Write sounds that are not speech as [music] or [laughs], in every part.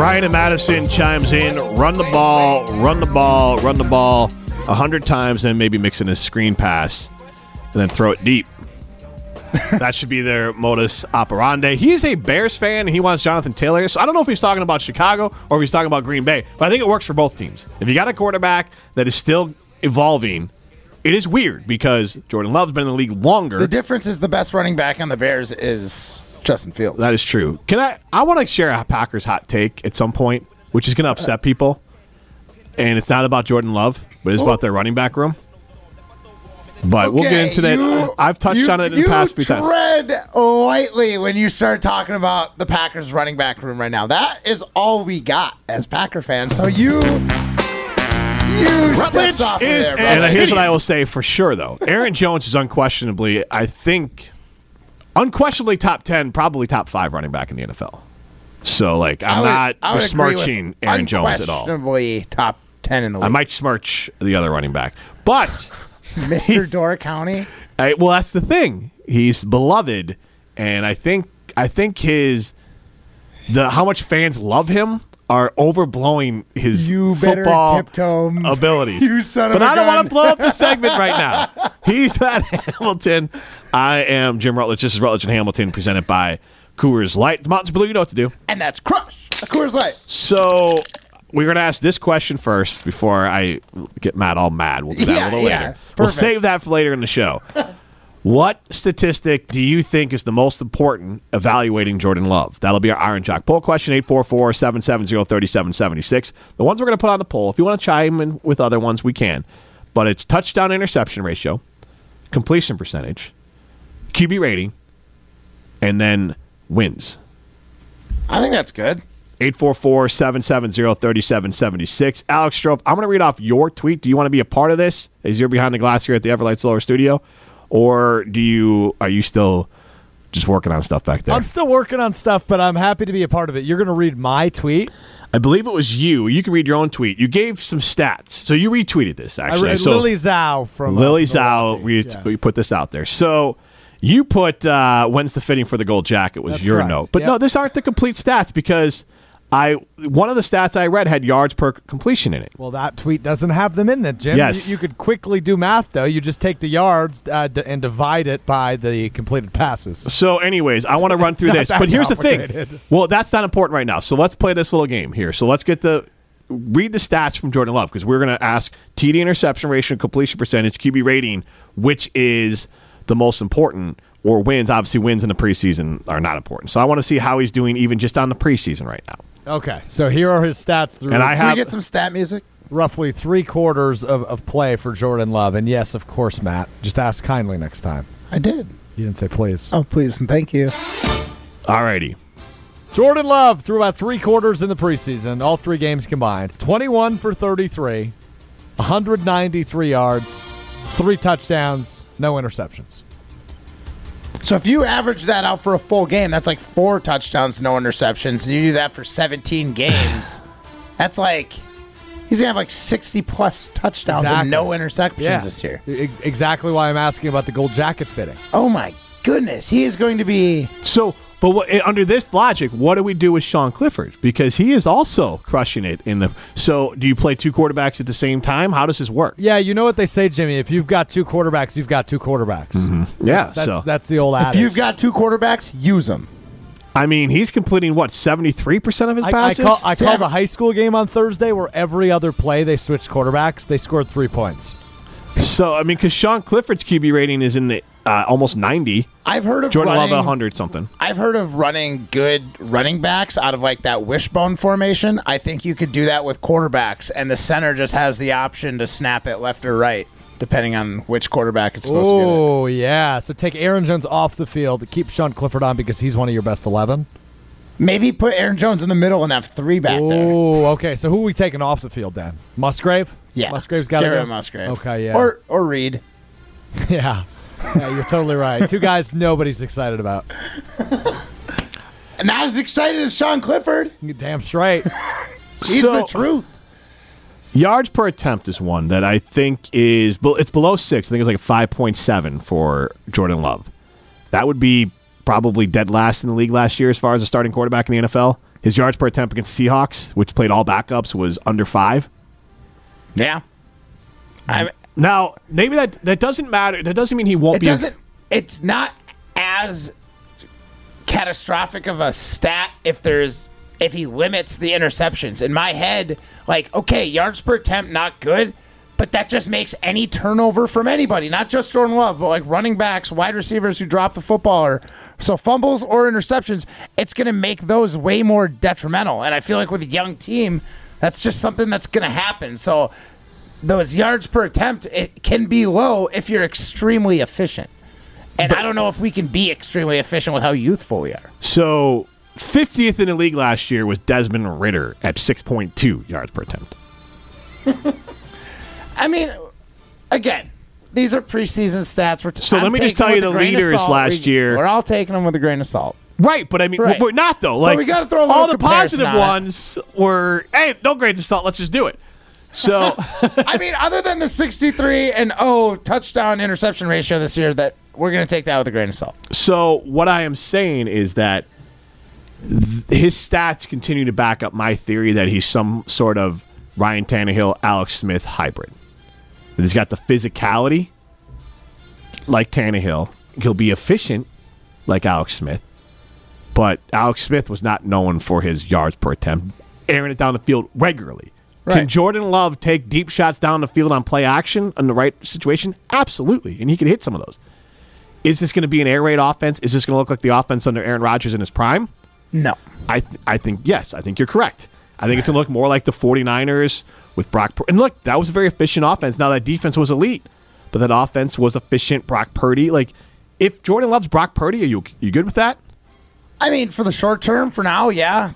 Ryan and Madison chimes in. Run the ball, run the ball, run the ball a hundred times, then maybe mix in a screen pass, and then throw it deep. [laughs] that should be their modus operandi. He's a Bears fan, and he wants Jonathan Taylor. So I don't know if he's talking about Chicago or if he's talking about Green Bay, but I think it works for both teams. If you got a quarterback that is still evolving, it is weird because Jordan Love's been in the league longer. The difference is the best running back on the Bears is Justin Fields. That is true. Can I? I want to share a Packers hot take at some point, which is going to upset people. And it's not about Jordan Love, but it's about their running back room. But we'll get into that. you- I've touched you- on it in the past few times. tread lightly when you start talking about the Packers running back room right now. That is all we got as Packer fans. So you, you Rutledge steps off of is, there, and brother. here's what I will say for sure, though. Aaron Jones is unquestionably, I think, unquestionably top ten, probably top five running back in the NFL. So, like, I'm would- not I would agree with besmirching Aaron Jones at all. Unquestionably top ten in the league. I might smirch the other running back, but [laughs] Mr. Door County. I, well, that's the thing. He's beloved, and I think I think his the how much fans love him are overblowing his You better football tiptoe, abilities. [laughs] you son of but a I don't want to blow up the segment right now. [laughs] He's Matt Hamilton. I am Jim Rutledge. This is Rutledge and Hamilton, presented by Coors Light. The Mountains Blue. You know what to do. And that's Crush. A Coors Light. So we're going to ask this question first before I get Matt all mad. We'll do that Yeah, a little yeah. later. We'll save that for later in the show. [laughs] what statistic do you think is the most important evaluating Jordan Love? That'll be our Iron Jock poll question, 844-770-3776. The ones we're going to put on the poll, if you want to chime in with other ones, we can. But it's touchdown interception ratio, completion percentage, QB rating, and then wins. I think that's good. 844-770-3776. Alex Strofe, I'm going to read off your tweet. Do you want to be a part of this as you're behind the glass here at the Everlight Solar Studio? Or do you are you still just working on stuff back there? I'm still working on stuff, but I'm happy to be a part of it. You're going to read my tweet. I believe it was you. You can read your own tweet. You gave some stats. So you retweeted this, I actually. read so Lily Zhao from uh, Lily from Zhao, we, Yeah. we put this out there. So you put uh, when's the fitting for the gold jacket was That's your correct. note. But Yep. no, this aren't the complete stats because I one of the stats I read had yards per completion in it. Well, that tweet doesn't have them in it, Jim. Yes. You, you could quickly do math, though. You just take the yards uh, d- and divide it by the completed passes. So, anyways, I want to [laughs] run through this. But here's the thing. Well, that's not important right now. So let's play this little game here. So let's get the read the stats from Jordan Love because we're going to ask TD interception ratio, completion percentage, QB rating, which is the most important, or wins. Obviously, wins in the preseason are not important. So I want to see how he's doing even just on the preseason right now. Okay, so here are his stats through And I Can we have get some stat music? roughly three quarters of, of play for Jordan Love. And yes, of course, Matt. Just ask kindly next time. I did. You didn't say please. Oh, please and thank you. alrighty. Jordan Love threw about three quarters in the preseason, all three games combined. 21 for 33, 193 yards, three touchdowns, no interceptions. So if you average that out for a full game, that's like four touchdowns, no interceptions. And you do that for 17 [sighs] games. that's like he's gonna have like 60 plus touchdowns Exactly. and no interceptions Yeah. this year. Ex- exactly why I'm asking about the gold jacket fitting. Oh my goodness, he is going to be. So, but what, eh, under this logic, what do we do with Sean Clifford? Because he is also crushing it in the. So, do you play two quarterbacks at the same time? How does this work? Yeah, you know what they say, Jimmy. If you've got two quarterbacks, you've got two quarterbacks. Yeah. That's so, that's the old adage. If you've got two quarterbacks, use them. I mean, he's completing what seventy three percent of his I, I passes. call, I call Yeah. the high school game on Thursday where every other play they switched quarterbacks. They scored three points. So I mean, because Sean Clifford's QB rating is in the uh, almost ninety. I've heard of Jordan running, Love hundred something. I've heard of running good running backs out of like that wishbone formation. I think you could do that with quarterbacks, and the center just has the option to snap it left or right, depending on which quarterback it's supposed to get. it. Oh yeah. So take Aaron Jones off the field keep Sean Clifford on because he's one of your best eleven. Maybe put Aaron Jones in the middle and have three back there. Oh, okay. So who are we taking off the field then? Musgrave. Yeah, Musgrave's got to Get go. Musgrave. Okay, yeah. Or or Reed. [laughs] yeah. Yeah, you're totally right. Two guys nobody's excited about. Not as excited as Sean Clifford. You're damn straight. He's So- the truth. Yards per attempt is one that I think is it's below six. I think it's like a five point seven for Jordan Love. That would be probably dead last in the league last year as far as a starting quarterback in the NFL. His yards per attempt against Seahawks, which played all backups, was under five. Yeah. I, Now, maybe that that doesn't matter. That doesn't mean he won't it be. a- doesn't. It's not as catastrophic of a stat if there's if he limits the interceptions. In my head, like okay, yards per attempt not good, but that just makes any turnover from anybody, not just Jordan Love, but like running backs, wide receivers who drop the football, or so fumbles or interceptions. It's going to make those way more detrimental. And I feel like with a young team, that's just something that's going to happen. So those yards per attempt it can be low if you're extremely efficient. And I don't know if we can be extremely efficient with how youthful we are. So, 50th in the league last year was Desmond Ridder at 6.2 yards per attempt. [laughs] I mean, again, these are preseason stats. We're t- So I'm let me just tell you the grain leaders last We- year- We're all taking them with a grain of salt. Right, but I mean, Right. we're not though. Like we gotta throw a all the it. ones were, hey, no grades to salt. Let's just do it. So, [laughs] I mean, [laughs] other than the 63 and 0 touchdown interception ratio this year, that we're going to take that with a grain of salt. so what I am saying is that th- his stats continue to back up my theory that he's some sort of Ryan Tannehill, Alex Smith hybrid. That he's got the physicality like Tannehill. He'll be efficient like Alex Smith, but Alex Smith was not known for his yards per attempt, airing it down the field regularly. Can Jordan Love take deep shots down the field on play action in the right situation? Absolutely, and he can hit some of those. Is this going to be an air raid offense? Is this going to look like the offense under Aaron Rodgers in his prime? No. I th- I think yes. I think you're correct. I think it's going to look more like the 49ers with Brock. Pur- and look, that was a very efficient offense. Now that defense was elite, but that offense was efficient. Brock Purdy, like if Jordan loves Brock Purdy, are you you good with that? I mean, for the short term, for now, yeah.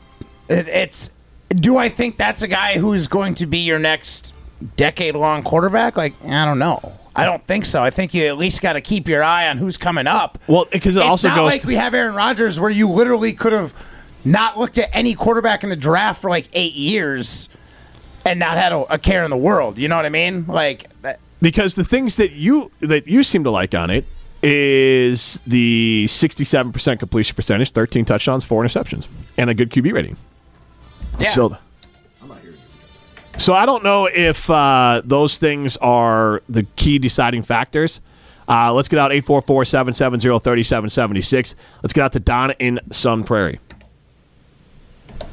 It, it's. Do I think that's a guy who's going to be your next decade long quarterback? Like, I don't know. I don't think so. I think you at least got to keep your eye on who's coming up. Well, because it it's also not goes. like we have Aaron Rodgers where you literally could have not looked at any quarterback in the draft for like eight years and not had a, a care in the world. You know what I mean? Like, that, because the things that you that you seem to like on it is the 67% completion percentage, 13 touchdowns, four interceptions, and a good QB rating. Yeah. So, so I don't know if uh, those things are the key deciding factors. Uh, let's get out 844-770-3776. Let's get out to Don in Sun Prairie.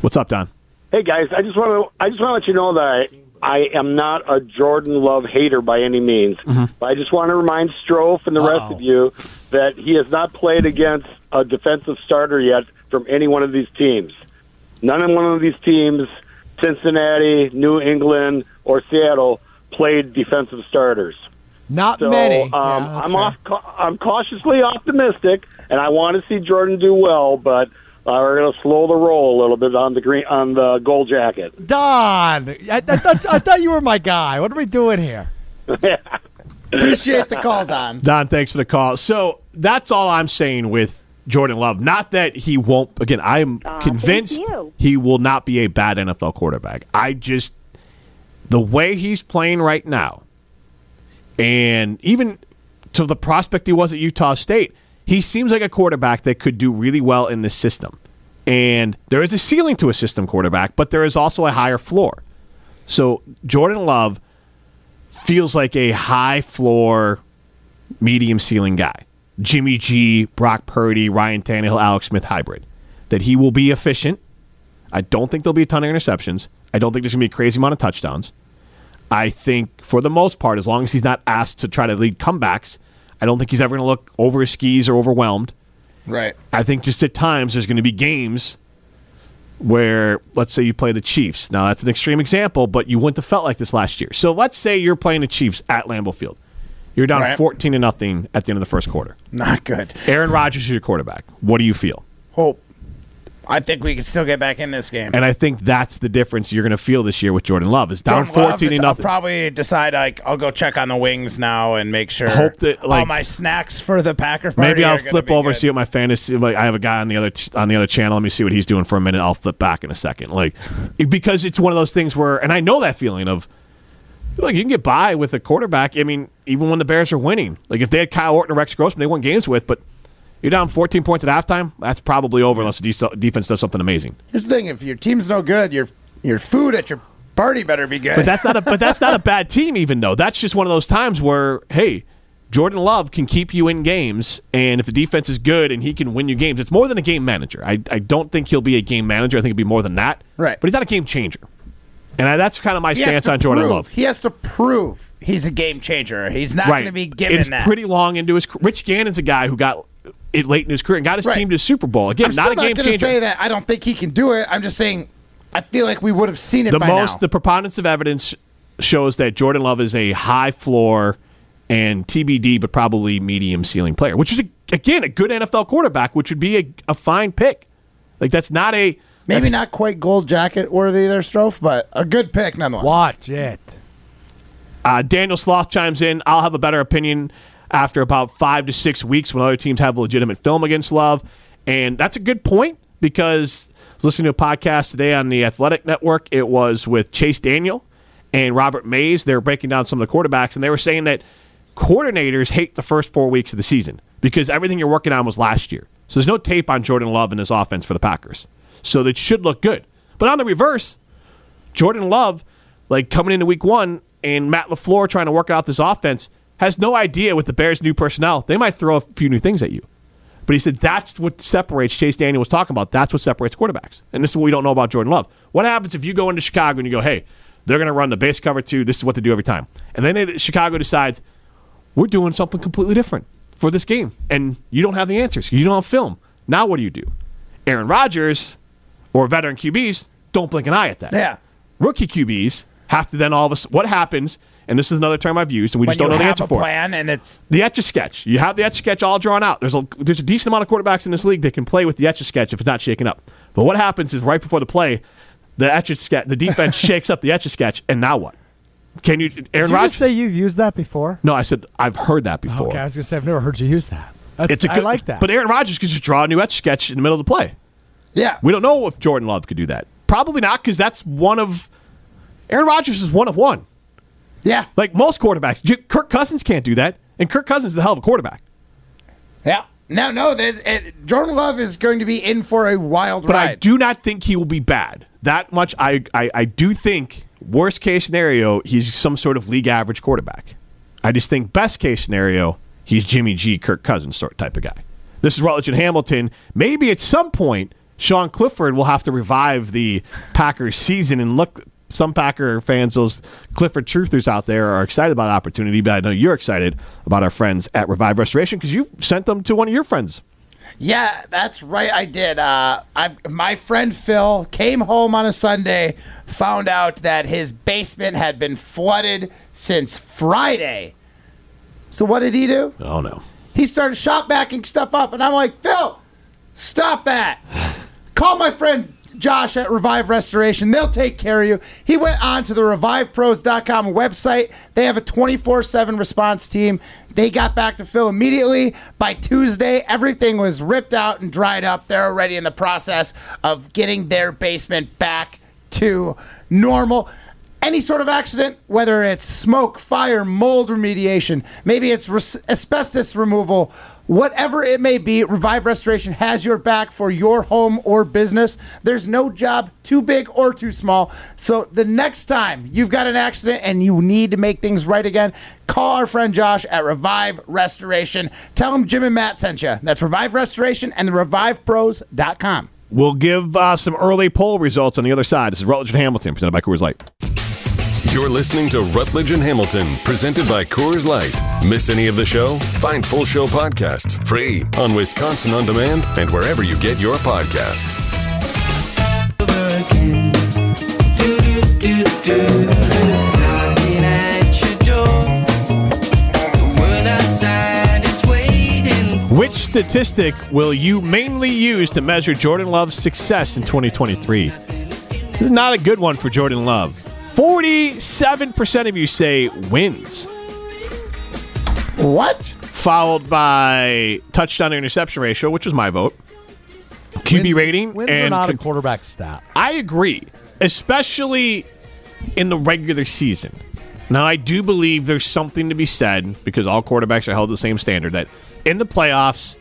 What's up, Don? Hey guys, I just want to I just want to let you know that I, I am not a Jordan Love hater by any means. But I just want to remind Strofe and the rest of you that he has not played against a defensive starter yet from any one of these teams. None of one of these teams, Cincinnati, New England, or Seattle, played defensive starters. Not So many. um, Yeah, I'm fair. off. I'm cautiously optimistic, and I want to see Jordan do well, but uh, we're going to slow the roll a little bit on the green on the gold jacket. Don, I, I, thought, I thought you were my guy. What are we doing here? [laughs] appreciate the call, Don. Don, thanks for the call. So that's all I'm saying with Jordan Love. Not that he won't. Again, I am convinced he will not be a bad NFL quarterback. I just the way he's playing right now, and even to the prospect he was at Utah State, he seems like a quarterback that could do really well in this system. And there is a ceiling to a system quarterback, but there is also a higher floor. So Jordan Love feels like a high floor, medium ceiling guy. Jimmy G, Brock Purdy, Ryan Tannehill, Alex Smith hybrid. That he will be efficient. I don't think there'll be a ton of interceptions. I don't think there's going to be a crazy amount of touchdowns. I think, for the most part, as long as he's not asked to try to lead comebacks, I don't think he's ever going to look over his skis or overwhelmed. Right. I think just at times there's going to be games where, let's say, you play the Chiefs. Now, that's an extreme example, but you wouldn't have felt like this last year. So let's say you're playing the Chiefs at Lambeau Field. You're down Right. 14 to nothing at the end of the first quarter. Not good. Aaron Rodgers is your quarterback. What do you feel? Hope. I think we can still get back in this game. And I think that's the difference you're going to feel this year with Jordan Love. Is down Jordan Love, 14 to it's- I'll nothing. probably decide like I'll go check on the wings now and make sure Hope that, like- all my snacks for the Packer party Maybe I'll flip over good. see what my fantasy. Like I have a guy on the other t- on the other channel. Let me see what he's doing for a minute. I'll flip back in a second. Like because it's one of those things where, and I know that feeling of like you can get by with a quarterback. I mean, even when the Bears are winning, like if they had Kyle Orton or Rex Grossman, they won games with. But You're down 14 points at halftime. That's probably over unless the de- defense does something amazing. Here's the thing: if your team's no good, your your food at your party better be good. But that's not a but that's not a bad team even though. That's just one of those times where hey, Jordan Love can keep you in games and if the defense is good and he can win you games, it's more than a game manager. I, I don't think he'll be a game manager. I think it'll be more than that. Right. But he's not a game changer. And I, that's kind of my He stance on Jordan prove- Love. He has to prove he's a game changer. He's not right. going to be given it's that. pretty long into his Rich Gannon's a guy who got it late in his career and got his Right. team to the Super Bowl. Again, I'm not still a game not changer. say that I don't think he can do it. I'm just saying I feel like we would have seen it the by most now. the preponderance of evidence shows that Jordan Love is a high floor and TBD, but probably medium ceiling player, which is a, again a good NFL quarterback, which would be a, a fine pick. Like that's not a Maybe not quite gold jacket worthy there, Strofe, but a good pick nonetheless. Watch it. Uh, Daniel Sloth chimes in. I'll have a better opinion after about five to six weeks when other teams have legitimate film against Love, and that's a good point because I was listening to a podcast today on the Athletic Network. It was with Chase Daniel and Robert Mays. They were breaking down some of the quarterbacks, and they were saying that coordinators hate the first four weeks of the season because everything you're working on was last year. So there's no tape on Jordan Love and his offense for the Packers. So that should look good. But on the reverse, Jordan Love, like coming into week one, and Matt LaFleur trying to work out this offense, has no idea with the Bears' new personnel. They might throw a few new things at you. But he said that's what separates Chase Daniel was talking about. That's what separates quarterbacks. And this is what we don't know about Jordan Love. What happens if you go into Chicago and you go, hey, they're going to run the base cover two. This is what they do every time. And then it, Chicago decides, we're doing something completely different for this game. And you don't have the answers. You don't have film. Now what do you do? Aaron Rodgers or veteran QBs don't blink an eye at that Yeah. rookie QBs have to then all of us. What happens? And this is another term I've used, and we when just don't you know the have answer a for it. plan and it's The etch a sketch. You have the etch a sketch all drawn out. There's a there's a decent amount of quarterbacks in this league that can play with the etch a sketch if it's not shaken up. But what happens is right before the play, the etch a sketch, the defense [laughs] shakes up the etch a sketch, and now what? Can you, Aaron Did you Rodgers? just say you've used that before? no, I said I've heard that before. Okay, I was gonna say I've never heard you use that. That's, It's a I good, like that. But Aaron Rodgers could just draw a new etch a sketch in the middle of the play. yeah. We don't know if Jordan Love could do that. Probably not because that's one of Aaron Rodgers is one of one. Yeah. Like most quarterbacks, Kirk Cousins can't do that, and Kirk Cousins is a hell of a quarterback. Yeah. No, no, that it, eh, Jordan Love is going to be in for a wild ride. But I do not think he will be bad. That much, I, I, I do think worst case scenario, he's some sort of league average quarterback. I just think best case scenario, he's Jimmy G, Kirk Cousins sort type of guy. This is Rutledge and Hamilton. Maybe at some point, Sean Clifford will have to revive the Packers season and look. Some Packer fans, those Clifford truthers out there, are excited about opportunity, but I know you're excited about our friends at Revive Restoration because you sent them to one of your friends. Yeah, that's right. I did. Uh, my friend Phil came home on a Sunday, found out that his basement had been flooded since Friday. So what did he do? Oh no. He started shop backing stuff up, and I'm like, Phil, stop that. Call my friend Josh at Revive Restoration. They'll take care of you. He went on to the revivepros.com website. They have a 24 7 response team. They got back to Phil immediately. By Tuesday, everything was ripped out and dried up. They're already in the process of getting their basement back to normal any sort of accident, whether it's smoke, fire, mold remediation, maybe it's res- asbestos removal, whatever it may be, Revive Restoration has your back for your home or business. There's no job too big or too small. So the next time you've got an accident and you need to make things right again, call our friend Josh at Revive Restoration. Tell him Jim and Matt sent you. That's Revive Restoration and the RevivePros.com. We'll give uh, some early poll results on the other side. This is Rutledge and Hamilton, presented by Coors Light. You're listening to Rutledge and Hamilton, presented by Coors Light. Miss any of the show? Find full show podcasts free on Wisconsin On Demand and wherever you get your podcasts. Which statistic will you mainly use to measure Jordan Love's success in 2023? This is not a good one for Jordan Love. 47% of you say wins, What? followed by touchdown to interception ratio, which was my vote, QB Wins- rating, Wins are and not a quarterback stat. I agree, especially in the regular season. Now, I do believe there's something to be said because all quarterbacks are held to the same standard that in the playoffs,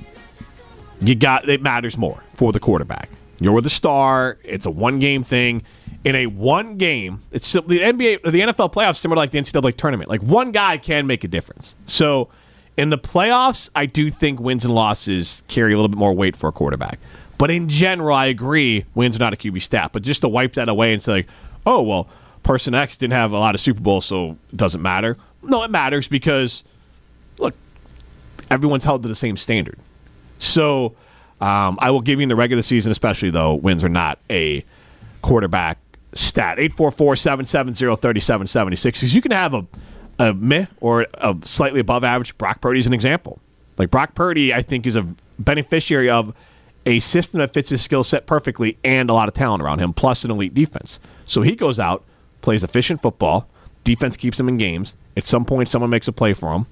you got it matters more for the quarterback. You're the star. It's a one game thing. In a one game, it's the NBA, the NFL playoffs similar to like the NCAA tournament. Like one guy can make a difference. So in the playoffs, I do think wins and losses carry a little bit more weight for a quarterback. But in general, I agree wins are not a QB stat. But just to wipe that away and say, like, oh well, person X didn't have a lot of Super Bowls, so it doesn't matter. No, it matters because look, everyone's held to the same standard. So um, I will give you in the regular season, especially though, wins are not a quarterback stat. 844 770 3776. Because you can have a, a meh or a slightly above average. Brock Purdy is an example. Like Brock Purdy, I think, is a beneficiary of a system that fits his skill set perfectly and a lot of talent around him, plus an elite defense. So he goes out, plays efficient football. Defense keeps him in games. At some point, someone makes a play for him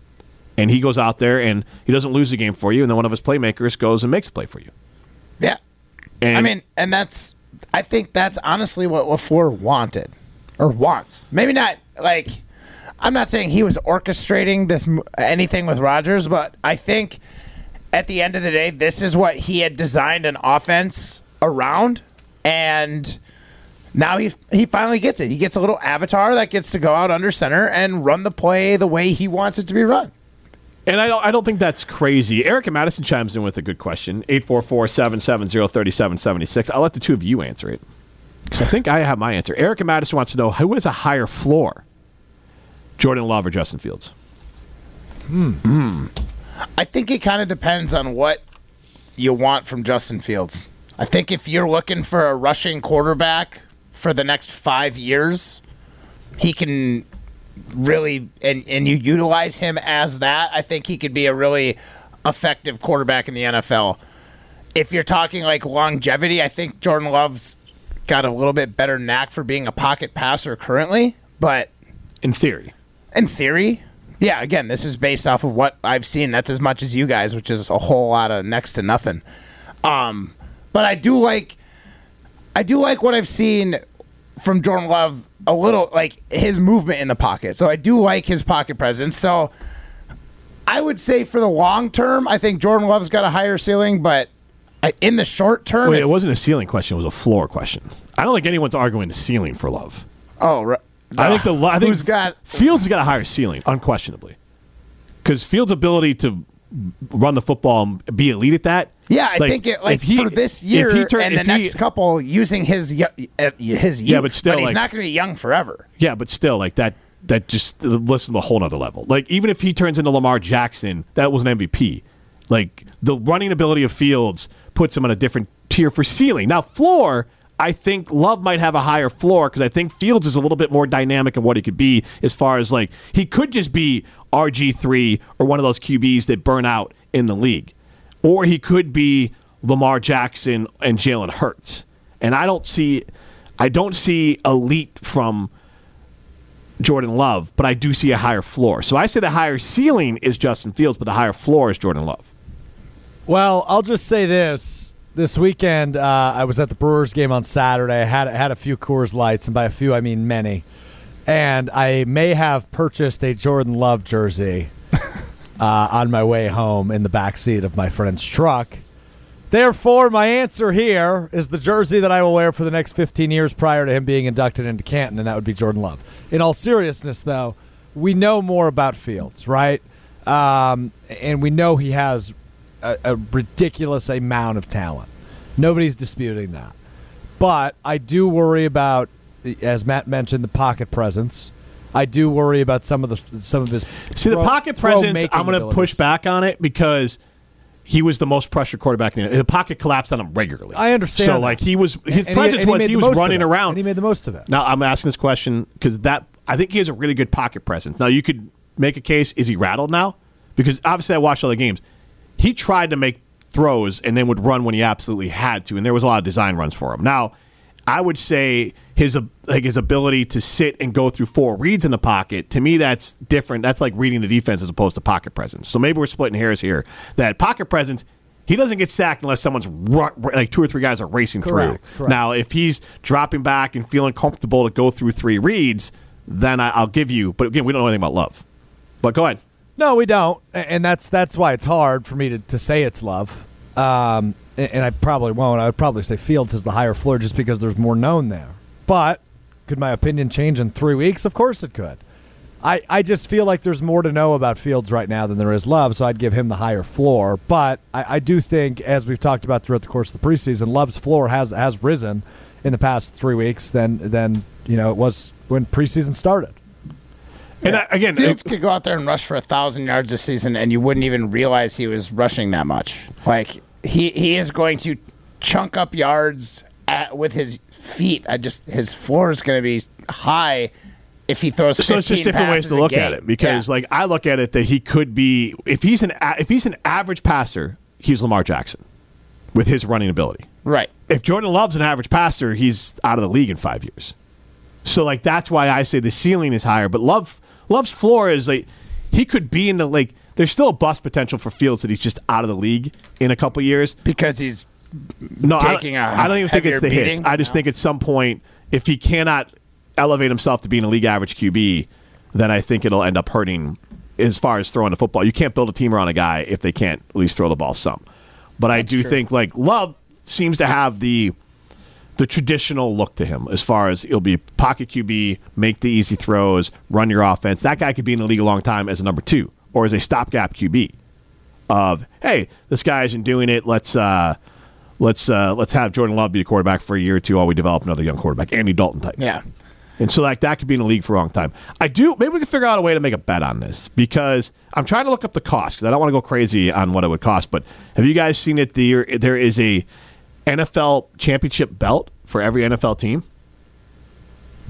and he goes out there and he doesn't lose the game for you, and then one of his playmakers goes and makes a play for you. Yeah. And I mean, and that's I think that's honestly what LaFleur wanted or wants. Maybe not like I'm not saying he was orchestrating this anything with Rodgers, but I think at the end of the day, this is what he had designed an offense around, and now he he finally gets it. He gets a little avatar that gets to go out under center and run the play the way he wants it to be run. And I don't I don't think that's crazy. Erica Madison chimes in with a good question. 844-770-3776. I'll let the two of you answer it. Because I think I have my answer. Erica Madison wants to know who has a higher floor? Jordan Love or Justin Fields? Hmm. I think it kind of depends on what you want from Justin Fields. I think if you're looking for a rushing quarterback for the next five years, he can really and and you utilize him as that. I think he could be a really effective quarterback in the NFL. If you're talking like longevity, I think Jordan Love's got a little bit better knack for being a pocket passer currently, but In theory. in theory, yeah. Again, this is based off of what I've seen. That's as much as you guys, which is a whole lot of next to nothing. Um, but I do like, I do like what I've seen from Jordan Love. A little like his movement in the pocket. So I do like his pocket presence. So I would say for the long term, I think Jordan Love's got a higher ceiling, but in the short term, Wait, if- it wasn't a ceiling question, it was a floor question. I don't think anyone's arguing the ceiling for Love. oh, right. I think the I think who's got Fields has got a higher ceiling, unquestionably. Because Fields' ability to run the football and be elite at that. Yeah, I like, think it like he- for this year he turn- and the if he- next couple using his uh, his youth, Yeah, but still, he's like- not going to be young forever. Yeah, but still, like that. That just lifts him a whole nother level. Like even if he turns into Lamar Jackson, that was an MVP. Like the running ability of Fields puts him on a different tier for ceiling. Now floor, I think Love might have a higher floor because I think Fields is a little bit more dynamic in what he could be as far as like he could just be RG three or one of those QBs that burn out in the league, or he could be Lamar Jackson and Jalen Hurts. And I don't see, I don't see elite from Jordan Love, but I do see a higher floor. So I say the higher ceiling is Justin Fields, but the higher floor is Jordan Love. Well, I'll just say this. This weekend, uh, I was at the Brewers game on Saturday. I had had a few Coors Lights, and by a few, I mean many. And I may have purchased a Jordan Love jersey [laughs] uh, on my way home in the back seat of my friend's truck. Therefore, my answer here is the jersey that I will wear for the next 15 years prior to him being inducted into Canton, and that would be Jordan Love. In all seriousness, though, we know more about Fields, right? Um, and we know he has a, a ridiculous amount of talent. Nobody's disputing that. But I do worry about, as Matt mentioned, the pocket presence. I do worry about some of the some of his. See, the pocket presence, I'm going to push back on it because he was the most pressured quarterback. In the, the pocket collapsed on him regularly. I understand So, that. like, he was his And presence he was made he was running around. And he made the most of it. Now I'm asking this question because that I think he has a really good pocket presence. Now you could make a case: is he rattled now? Because obviously I watched all the games. He tried to make throws and then would run when he absolutely had to, and there was a lot of design runs for him. Now I would say his like his ability to sit and go through four reads in the pocket to me that's different. That's like reading the defense as opposed to pocket presence. So maybe we're splitting hairs here. That pocket presence. He doesn't get sacked unless someone's ru- like two or three guys are racing Correct, through. correct. Now, if he's dropping back and feeling comfortable to go through three reads, then I, I'll give you. But again, we don't know anything about love. But go ahead. No, we don't, and that's that's why it's hard for me to, to say it's love. Um, and, I probably won't. I would probably say Fields has the higher floor just because there's more known there. But could my opinion change in three weeks? Of course it could. I, I just feel like there's more to know about Fields right now than there is Love, so I'd give him the higher floor. But I, I do think, as we've talked about throughout the course of the preseason, Love's floor has has risen in the past three weeks than than you know it was when preseason started. And I, again, Fields it- could go out there and rush for a thousand yards this season, and you wouldn't even realize he was rushing that much. Like he he is going to chunk up yards at, with his feet. I just his floor is going to be high if he throws. so it's just 15 different ways to look at it because Yeah. like I look at it that he could be if he's an a- if he's an average passer, he's Lamar Jackson with his running ability. right. If Jordan Love's an average passer, he's out of the league in 5 years. So like that's why I say the ceiling is higher, but Love Love's floor is like he could be in the like there's still a bust potential for Fields that he's just out of the league in a couple years. because he's No, I taking don't, I don't even think it's the heavier hits. I just No. think at some point, if he cannot elevate himself to being a league average QB, then I think it'll end up hurting as far as throwing the football. You can't build a team around a guy if they can't at least throw the ball some. But I do think like Love seems to have the the traditional look to him as far as he'll be pocket QB, make the easy throws, run your offense. That guy could be in the league a long time as a number two or as a stopgap QB of hey, this guy isn't doing it. Let's uh, let's uh, let's have Jordan Love be a quarterback for a year or two while we develop another young quarterback, Andy Dalton type. yeah. And so like that could be in the league for a long time. I do maybe we can figure out a way to make a bet on this because I'm trying to look up the cost because I don't want to go crazy on what it would cost. But have you guys seen it? There there is a NFL championship belt for every NFL team.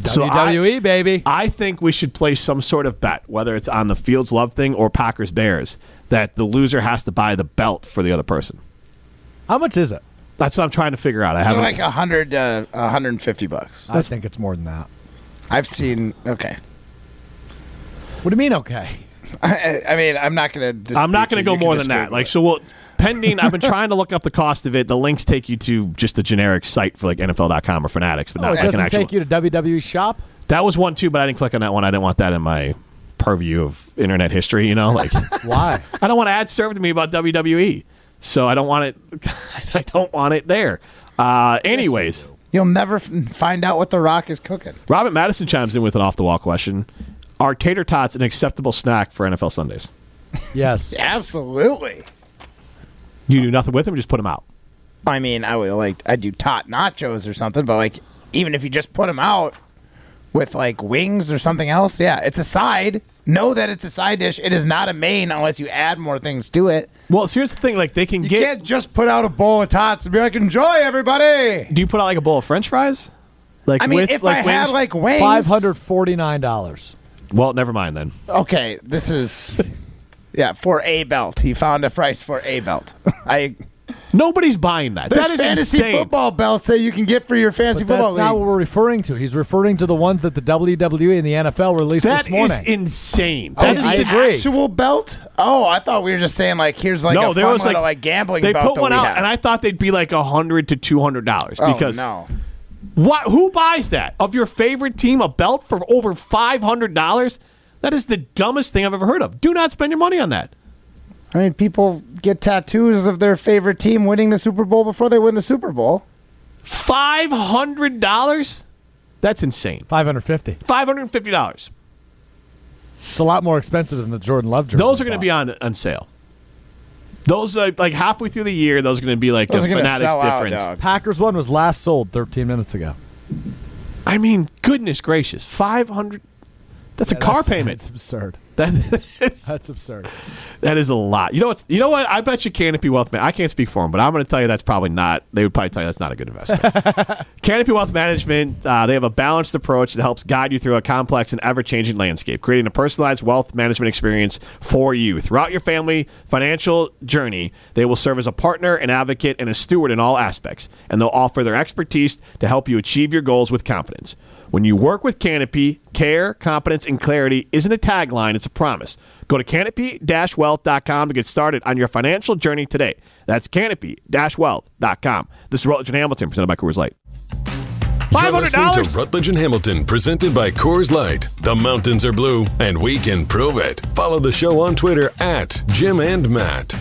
So I- WWE baby. I think we should play some sort of bet, whether it's on the Fields Love thing or Packers Bears, that the loser has to buy the belt for the other person. How much is it? That's what I'm trying to figure out. I haven't. like a hundred, uh, a hundred and fifty bucks. I think it's more than that. I've seen. Okay. What do you mean? Okay. [laughs] I, I mean, I'm not going to. I'm not going to go more than that. Like, so we'll pending. I've been trying to look up the cost of it. The links take you to just a generic site for like NFL.com or Fanatics, but Oh, not it like an doesn't actual. take you to WWE shop. that was one too, but I didn't click on that one. I didn't want that in my purview of internet history. You know, like [laughs] Why? I don't want ads served to me about WWE, so I don't want it. [laughs] I don't want it there. Uh, anyways. You'll never f- find out what The Rock is cooking. Robert Madison chimes in with an off the wall question. Are tater tots an acceptable snack for NFL Sundays? yes. Absolutely. You do nothing with them, just put them out. I mean, I would like I do tot nachos or something, but like even if you just put them out with like wings or something else, yeah, it's a side. Know that it's a side dish. It is not a main unless you add more things to it. Well, so here's the thing: like they can You get. can't just put out a bowl of tots and be like, "Enjoy, everybody." do you put out like a bowl of French fries? Like I mean, with if like I wings? had like wings, Five hundred forty nine dollars. Well, never mind then. Okay, this is [laughs] yeah for a belt. He found a price for a belt. [laughs] I Nobody's buying that. there's that is fantasy insane. football belts that you can get for your fantasy But football that's not what we're referring to. He's referring to the ones that the WWE and the NFL released That this morning. That is insane. Oh, That is I the agree. actual belt? Oh, I thought we were just saying like here's like no, a there was like, like gambling They put one out, have. and I thought they'd be like a hundred to two hundred dollars oh, because no. what? Who buys that of your favorite team a belt for over five hundred dollars? That is the dumbest thing I've ever heard of. Do not spend your money on that. I mean, people get tattoos of their favorite team winning the Super Bowl before they win the Super Bowl. Five hundred dollars? That's insane. Five hundred fifty. Five hundred and fifty dollars. It's a lot more expensive than the Jordan Love jersey. Those are going to be on on sale. Those are like halfway through the year. Those are going to be like Those a fanatics sell out, difference. Packers one was last sold thirteen minutes ago. I mean, goodness gracious, five hundred. That's a car That's- payment. That's absurd. That [laughs] That's absurd. that is a lot. You know what? You know what? I bet you Canopy Wealth Man. I can't speak for them, but I'm going to tell you that's probably not. They would probably tell you that's not a good investment. [laughs] Canopy Wealth Management. Uh, they have a balanced approach that helps guide you through a complex and ever-changing landscape, creating a personalized wealth management experience for you throughout your family financial journey. They will serve as a partner, an advocate, and a steward in all aspects, and they'll offer their expertise to help you achieve your goals with confidence. When you work with Canopy, care, competence, and clarity isn't a tagline, it's a promise. Go to canopy-wealth.com to get started on your financial journey today. That's canopy-wealth.com. This is Rutledge and Hamilton, presented by Coors Light. You're listening $500? to Rutledge and Hamilton, presented by Coors Light. The mountains are blue, and we can prove it. Follow the show on Twitter at Jim and Matt.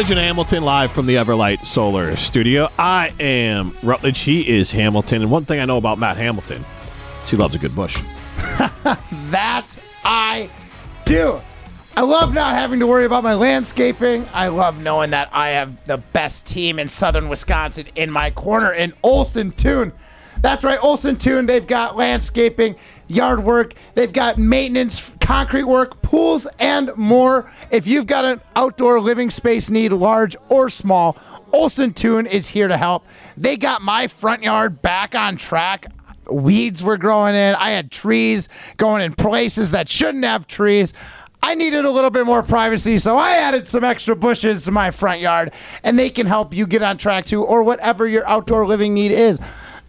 Rutledge and Hamilton live from the Everlight Solar Studio. I am Rutledge. He is Hamilton. And one thing I know about Matt Hamilton is he loves a good bush. [laughs] That I do. I love not having to worry about my landscaping. I love knowing that I have the best team in southern Wisconsin in my corner in Olson Toon. That's right, Olson Toon. They've got landscaping, yard work, they've got maintenance, concrete work, pools, and more. If you've got an outdoor living space need, large or small, Olson Toon is here to help. They got my front yard back on track weeds were growing in. I had trees going in places that shouldn't have trees. I needed a little bit more privacy, so I added some extra bushes to my front yard, and they can help you get on track too, or whatever your outdoor living need is.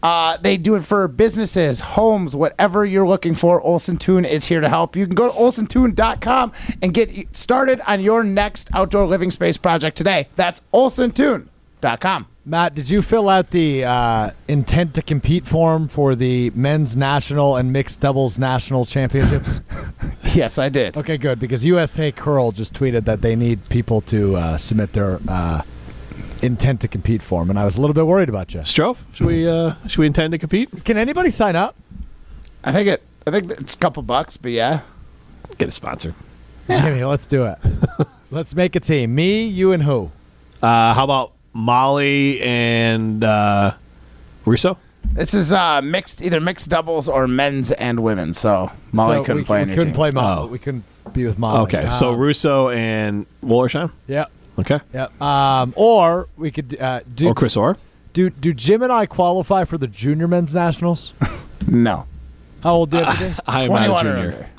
Uh, they do it for businesses, homes, whatever you're looking for. Olson Toon is here to help. You can go to olsontoon.com and get started on your next outdoor living space project today. That's olsontoon.com. Matt, did you fill out the uh, intent to compete form for the men's national and mixed doubles national championships? [laughs] Yes, I did. okay, good because USA Curl just tweeted that they need people to uh, submit their uh, intent to compete form, and I was a little bit worried about you. Strofe, should we uh, should we intend to compete? Can anybody sign up? I think it. I think it's a couple bucks, but yeah. Get a sponsor. [laughs] Jimmy, let's do it. [laughs] let's make a team. Me, you, and who? Uh, how about Molly and uh, Russo? This is uh, mixed, either mixed doubles or men's and women's. So Molly So couldn't we, play. We on couldn't team. play Molly. Oh. We couldn't be with Molly. Okay, so Um, Russo and Wollersheim. yeah, Okay, Yep. Um, or we could uh, do or Chris Orr. do do Jim and I qualify for the junior men's nationals? [laughs] No, How old do you have to be? I am not a twenty-one or junior.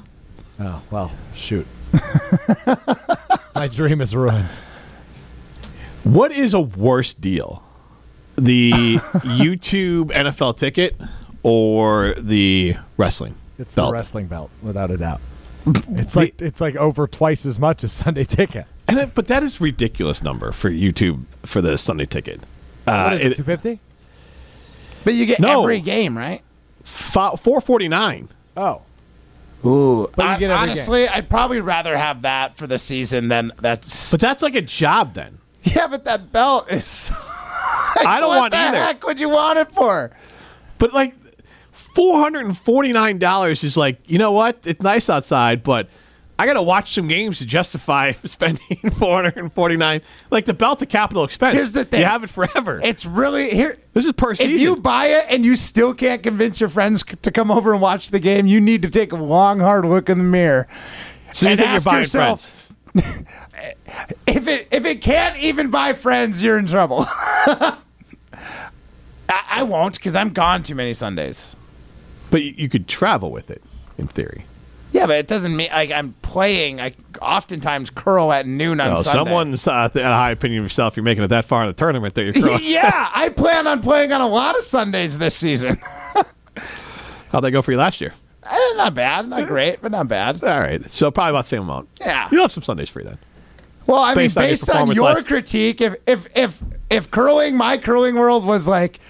Oh well, shoot. [laughs] My dream is ruined. What is a worse deal? The [laughs] YouTube NFL ticket or the wrestling? It's belt? the wrestling belt, without a doubt. It's like it's like over twice as much as Sunday ticket. And it, but that is ridiculous number for YouTube for the Sunday ticket. Uh, What is it? it- Two fifty? But you get No. every game, right? Four forty nine. Oh, Ooh, But you I- get every honestly, I'd probably rather have that for the season than that's. But that's like a job then. yeah, but that belt is. [laughs] I don't what want the either. heck would you want it for? But like four hundred and forty nine dollars is like you know what? It's nice outside, but I got to watch some games to justify [laughs] spending [laughs] four hundred and forty nine. Like the belt's a capital expense. Here's the thing. you have it forever. It's really here. this is per season. If you buy it and you still can't convince your friends to come over and watch the game, you need to take a long, hard look in the mirror. so you think you're buying yourself, friends? [laughs] If it if it can't even buy friends, you're in trouble. I, I won't because I'm gone too many Sundays. But you, you could travel with it in theory. Yeah, but it doesn't mean like I'm playing. I oftentimes curl at noon on Well, Sunday. someone's uh, th- a high opinion of yourself. You're making it that far in the tournament that you're throwing. [laughs] yeah, I plan on playing on a lot of Sundays this season. [laughs] How'd that go for you last year? Eh, not bad, not great, but not bad. All right, so probably about the same amount. Yeah. you'll have some Sundays free then. Well, I Based on mean, your based on performance your last- critique, if if if if curling, my curling world was like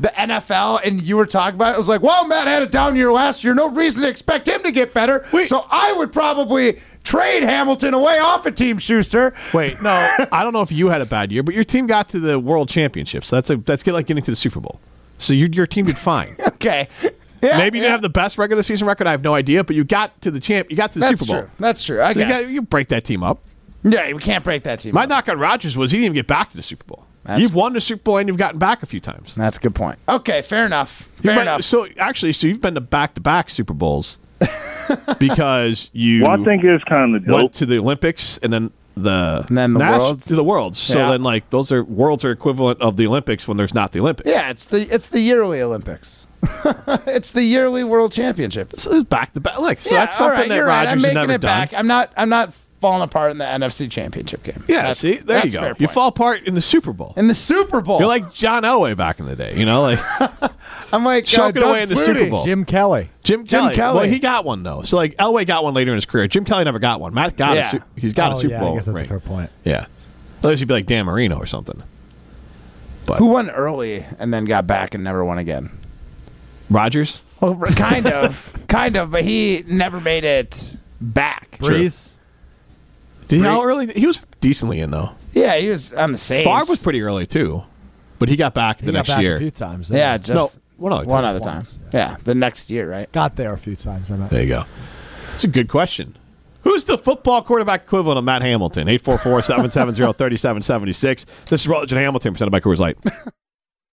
the NFL, and you were talking about it, it was like, well, Matt had a down year last year. No reason to expect him to get better. Wait. So I would probably trade Hamilton away off of Team Shuster. Wait, no, [laughs] I don't know if you had a bad year, but your team got to the World Championship, so that's a that's like getting to the Super Bowl. So your your team did fine. [laughs] Okay. Yeah, Maybe you yeah. didn't have the best regular season record. I have no idea, but you got to the champ. You got to the That's Super Bowl. true. That's true. I You, guess. got, you break that team up. yeah, we can't break that team. My up. knock on Rodgers was he didn't even get back to the Super Bowl. That's- you've won the Super Bowl and you've gotten back a few times. That's a good point. Okay, fair enough. You Fair might- enough. So actually, so you've been to back to back Super Bowls [laughs] because you Well, I think it's kind of went to the Olympics and then the And then the Nas- Worlds. to the Worlds. So Yeah. then like those are worlds are equivalent of the Olympics when there's not the Olympics. yeah, it's the it's the yearly Olympics. [laughs] it's the yearly World Championship. So it's back to back. Look, so yeah, that's all something right, that you're right. Rodgers I'm has making never it done. back. I'm not. I'm not falling apart in the NFC Championship game. Yeah, That's- see, there you go. You fall apart in the Super Bowl. in the Super Bowl. You're like John Elway back in the day, you know, like [laughs] I'm like uh, choking Doug away in the Flutie. Super Bowl. Jim Kelly. Jim, Jim Kelly. Kelly. Well, he got one though. So like Elway got one later in his career. Jim Kelly never got one. Matt got Yeah. a su- he's got oh, a Super yeah, Bowl I guess that's ring. a fair point. Yeah, otherwise you'd be like Dan Marino or something. But Who won early and then got back and never won again. Rodgers. Well, kind of, [laughs] kind of, but he never made it back. Brees. Did he how early? He was decently in though. Yeah, he was on the Saints. Favre was pretty early too, but he got back the He got next back year. a few times. Yeah, just no, one other time. one other time. Once. Yeah, the next year, right? got there a few times. I meant. There you go. It's a good question. Who's the football quarterback equivalent of Matt Hamilton? 844 770 3776. This is Rutledge and Hamilton, presented by Coors Light. [laughs]